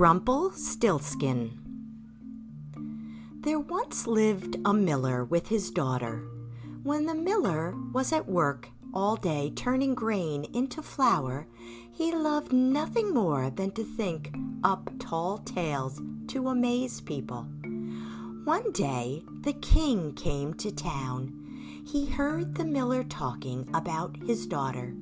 Rumpelstiltskin. There once lived a miller with his daughter. When the miller was at work all day turning grain into flour, he loved nothing more than to think up tall tales to amaze people. One day the king came to town. He heard the miller talking about his daughter.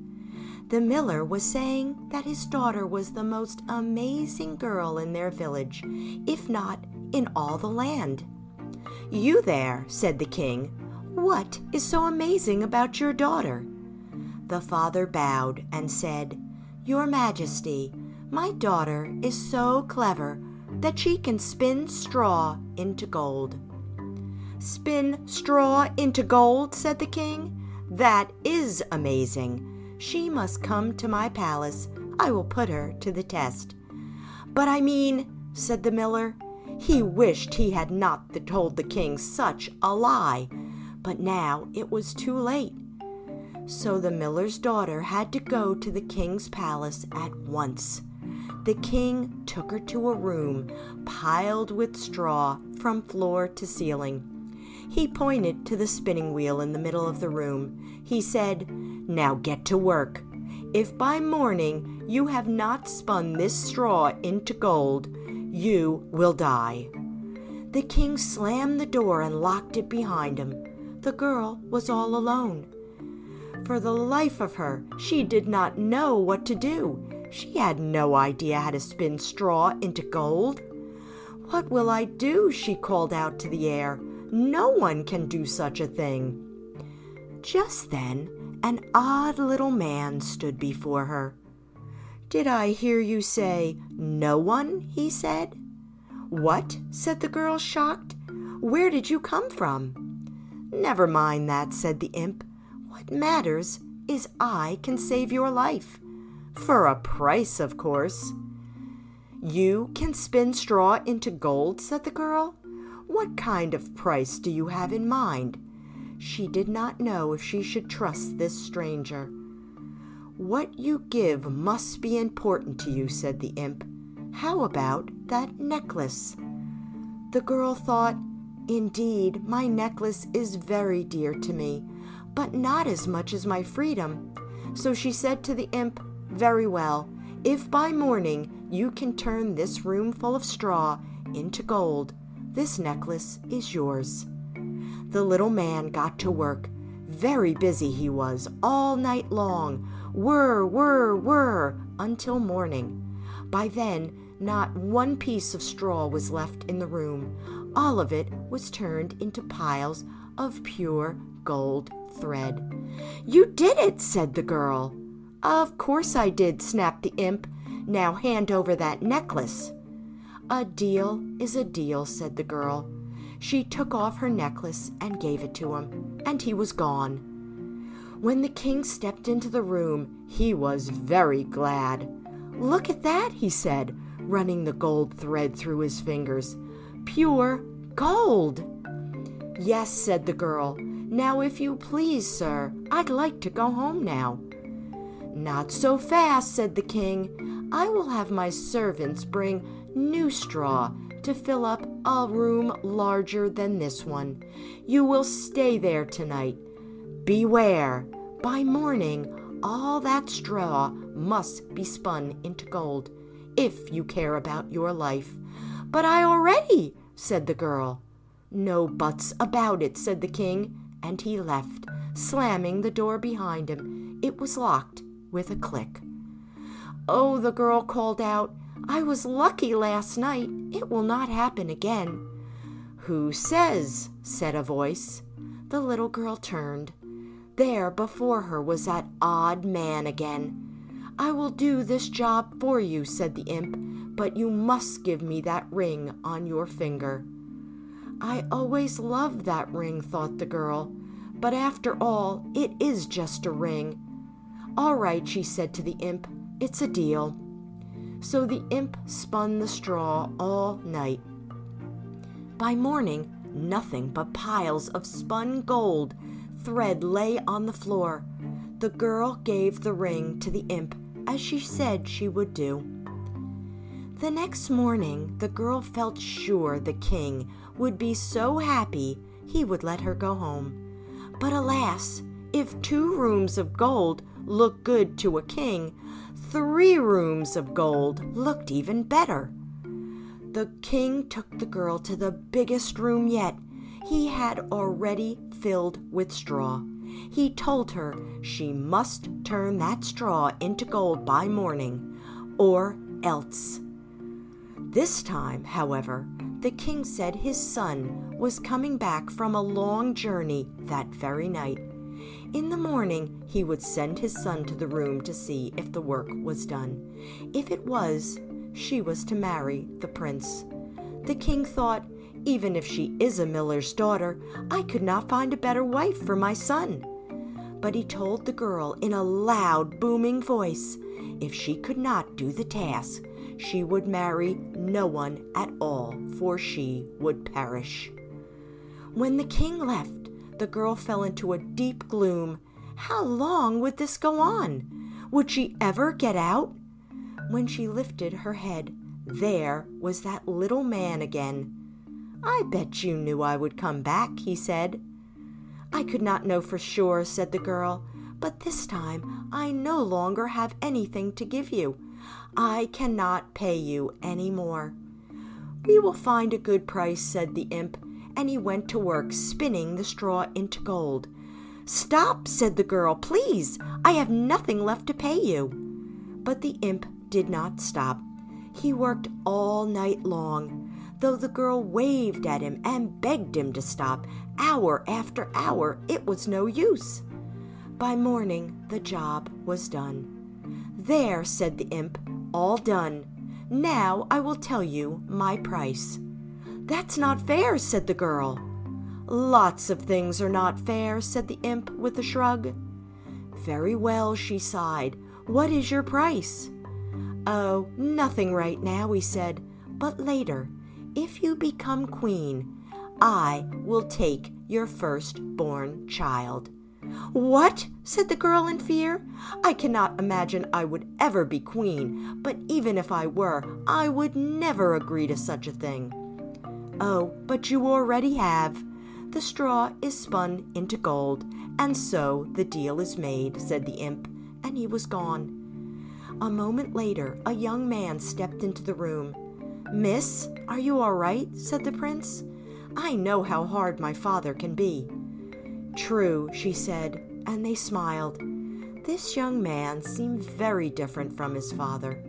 The miller was saying that his daughter was the most amazing girl in their village, if not in all the land. You there, said the king, what is so amazing about your daughter? The father bowed and said, Your Majesty, my daughter is so clever that she can spin straw into gold. Spin straw into gold, said the king. That is amazing. She must come to my palace. I will put her to the test. But I mean, said the miller, he wished he had not told the king such a lie, but now it was too late. So the miller's daughter had to go to the king's palace at once. The king took her to a room piled with straw from floor to ceiling. He pointed to the spinning wheel in the middle of the room. He said, now get to work. If by morning you have not spun this straw into gold, you will die. The king slammed the door and locked it behind him. The girl was all alone. For the life of her, she did not know what to do. She had no idea how to spin straw into gold. What will I do? she called out to the air. No one can do such a thing. Just then, an odd little man stood before her. Did I hear you say no one? he said. What? said the girl, shocked. Where did you come from? Never mind that, said the imp. What matters is I can save your life. For a price, of course. You can spin straw into gold, said the girl. What kind of price do you have in mind? She did not know if she should trust this stranger. What you give must be important to you, said the imp. How about that necklace? The girl thought, Indeed, my necklace is very dear to me, but not as much as my freedom. So she said to the imp, Very well, if by morning you can turn this room full of straw into gold, this necklace is yours the little man got to work. Very busy he was all night long, whir, whir, whir, until morning. By then, not one piece of straw was left in the room. All of it was turned into piles of pure gold thread. You did it, said the girl. Of course I did, snapped the imp. Now hand over that necklace. A deal is a deal, said the girl. She took off her necklace and gave it to him, and he was gone. When the king stepped into the room, he was very glad. Look at that, he said, running the gold thread through his fingers. Pure gold. Yes, said the girl. Now, if you please, sir, I'd like to go home now. Not so fast, said the king. I will have my servants bring new straw to fill up a room larger than this one. You will stay there tonight. Beware, by morning, all that straw must be spun into gold, if you care about your life. But I already, said the girl. No buts about it, said the king, and he left, slamming the door behind him. It was locked with a click. Oh, the girl called out, I was lucky last night. It will not happen again. Who says? said a voice. The little girl turned. There before her was that odd man again. I will do this job for you, said the imp, but you must give me that ring on your finger. I always loved that ring, thought the girl, but after all, it is just a ring. All right, she said to the imp, it's a deal. So the imp spun the straw all night. By morning, nothing but piles of spun gold thread lay on the floor. The girl gave the ring to the imp as she said she would do. The next morning, the girl felt sure the king would be so happy he would let her go home. But alas, if two rooms of gold look good to a king, three rooms of gold looked even better. The king took the girl to the biggest room yet. He had already filled with straw. He told her she must turn that straw into gold by morning, or else. This time, however, the king said his son was coming back from a long journey that very night. In the morning, he would send his son to the room to see if the work was done. If it was, she was to marry the prince. The king thought, even if she is a miller's daughter, I could not find a better wife for my son. But he told the girl in a loud, booming voice if she could not do the task, she would marry no one at all, for she would perish. When the king left, the girl fell into a deep gloom. How long would this go on? Would she ever get out? When she lifted her head, there was that little man again. I bet you knew I would come back, he said. I could not know for sure, said the girl, but this time I no longer have anything to give you. I cannot pay you any more. We will find a good price, said the imp, and he went to work spinning the straw into gold. Stop, said the girl, please. I have nothing left to pay you. But the imp did not stop. He worked all night long. Though the girl waved at him and begged him to stop, hour after hour, it was no use. By morning, the job was done. There, said the imp, all done. Now I will tell you my price. That's not fair, said the girl. Lots of things are not fair, said the imp with a shrug. Very well, she sighed. What is your price? Oh, nothing right now, he said, but later, if you become queen, I will take your first-born child. What? said the girl in fear. I cannot imagine I would ever be queen, but even if I were, I would never agree to such a thing. Oh, but you already have. The straw is spun into gold, and so the deal is made, said the imp, and he was gone. A moment later, a young man stepped into the room. Miss, are you all right? said the prince. I know how hard my father can be. True, she said, and they smiled. This young man seemed very different from his father.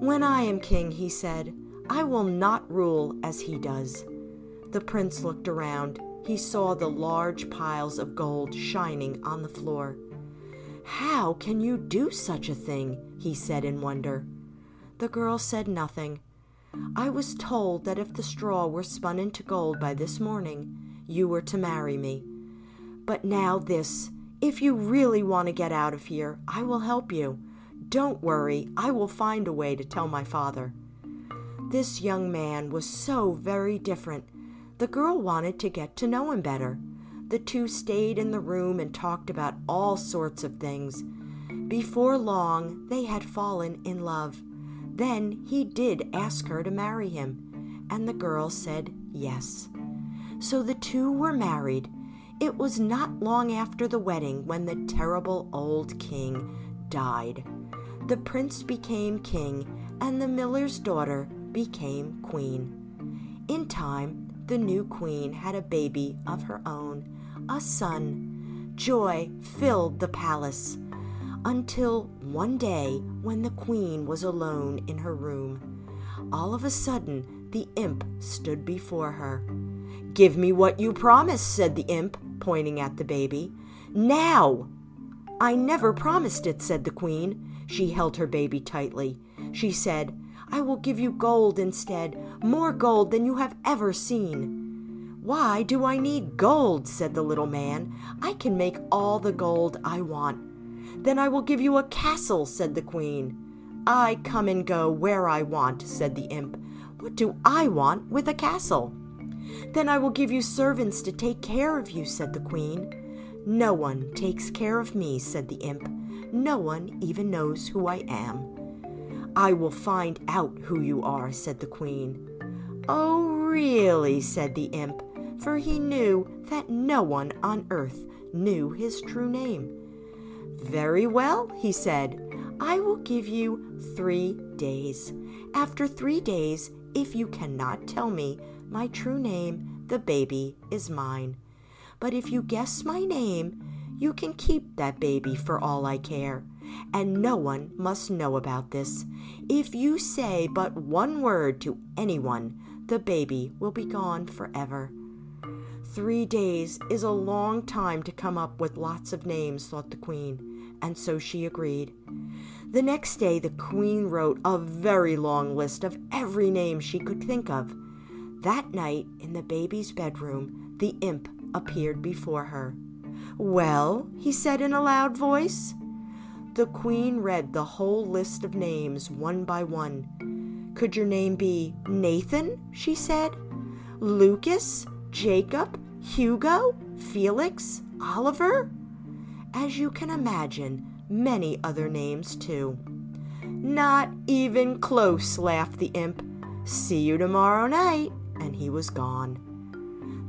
When I am king, he said, I will not rule as he does. The prince looked around. He saw the large piles of gold shining on the floor. How can you do such a thing? he said in wonder. The girl said nothing. I was told that if the straw were spun into gold by this morning, you were to marry me. But now, this if you really want to get out of here, I will help you. Don't worry, I will find a way to tell my father. This young man was so very different. The girl wanted to get to know him better. The two stayed in the room and talked about all sorts of things. Before long, they had fallen in love. Then he did ask her to marry him, and the girl said yes. So the two were married it was not long after the wedding when the terrible old king died. The prince became king, and the miller's daughter became queen. In time, the new queen had a baby of her own, a son. Joy filled the palace until one day when the queen was alone in her room. All of a sudden, the imp stood before her. Give me what you promised, said the imp, pointing at the baby. Now! I never promised it, said the queen. She held her baby tightly. She said, I will give you gold instead, more gold than you have ever seen. Why do I need gold? said the little man. I can make all the gold I want. Then I will give you a castle, said the queen. I come and go where I want, said the imp. What do I want with a castle? Then I will give you servants to take care of you, said the queen. No one takes care of me, said the imp. No one even knows who I am. I will find out who you are, said the queen. Oh, really, said the imp, for he knew that no one on earth knew his true name. Very well, he said, I will give you three days. After three days, if you cannot tell me my true name, the baby is mine. But if you guess my name, you can keep that baby for all I care, and no one must know about this. If you say but one word to anyone, the baby will be gone forever. Three days is a long time to come up with lots of names, thought the queen, and so she agreed. The next day, the queen wrote a very long list of every name she could think of. That night, in the baby's bedroom, the imp appeared before her. Well, he said in a loud voice. The queen read the whole list of names one by one. Could your name be Nathan? she said. Lucas? Jacob? Hugo? Felix? Oliver? As you can imagine, many other names too. Not even close, laughed the imp. See you tomorrow night. And he was gone.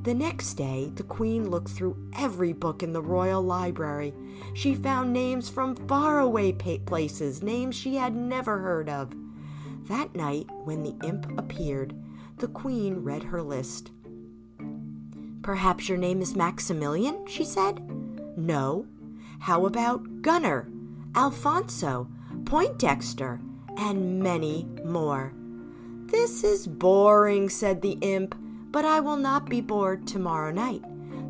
The next day, the queen looked through every book in the royal library. She found names from faraway places, names she had never heard of. That night, when the imp appeared, the queen read her list. Perhaps your name is Maximilian, she said. No. How about Gunner, Alfonso, Poindexter, and many more? This is boring, said the imp. But I will not be bored tomorrow night.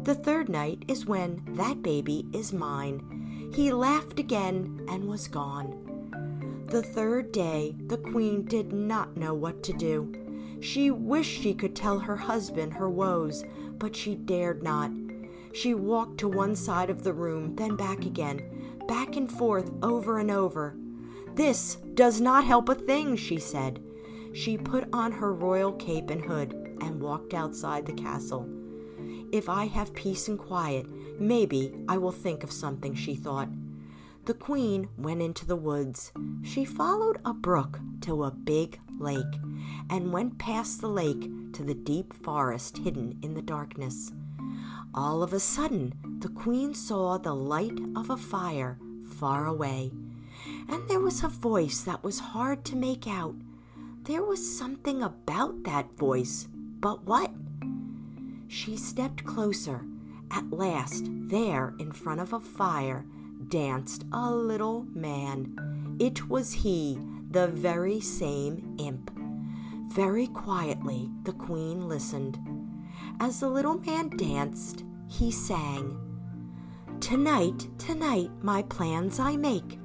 The third night is when that baby is mine. He laughed again and was gone. The third day, the queen did not know what to do. She wished she could tell her husband her woes, but she dared not. She walked to one side of the room, then back again, back and forth over and over. This does not help a thing, she said. She put on her royal cape and hood and walked outside the castle. If I have peace and quiet, maybe I will think of something, she thought. The queen went into the woods. She followed a brook to a big lake and went past the lake to the deep forest hidden in the darkness. All of a sudden, the queen saw the light of a fire far away, and there was a voice that was hard to make out. There was something about that voice but what? She stepped closer. At last, there in front of a fire, danced a little man. It was he, the very same imp. Very quietly, the queen listened. As the little man danced, he sang, Tonight, tonight, my plans I make.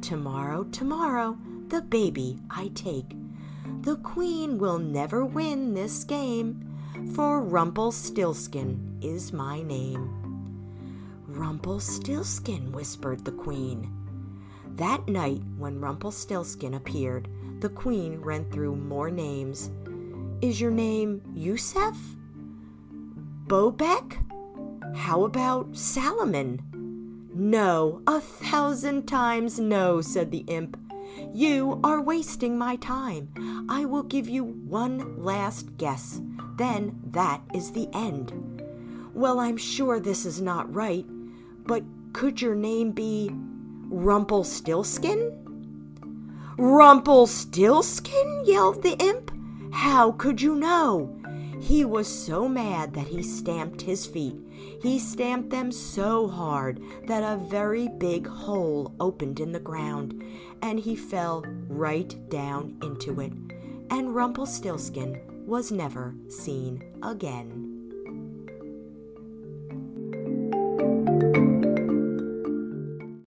Tomorrow, tomorrow, the baby I take. The queen will never win this game, for Rumpelstiltskin is my name. Rumpelstiltskin, whispered the queen. That night, when Rumpelstiltskin appeared, the queen ran through more names. Is your name Yusef? Bobek? How about Salomon? No, a thousand times no, said the imp. You are wasting my time. I will give you one last guess. Then that is the end. Well, I'm sure this is not right, but could your name be Rumpelstiltskin? Rumpelstiltskin? yelled the imp. How could you know? He was so mad that he stamped his feet. He stamped them so hard that a very big hole opened in the ground, and he fell right down into it. And Rumpelstiltskin was never seen again.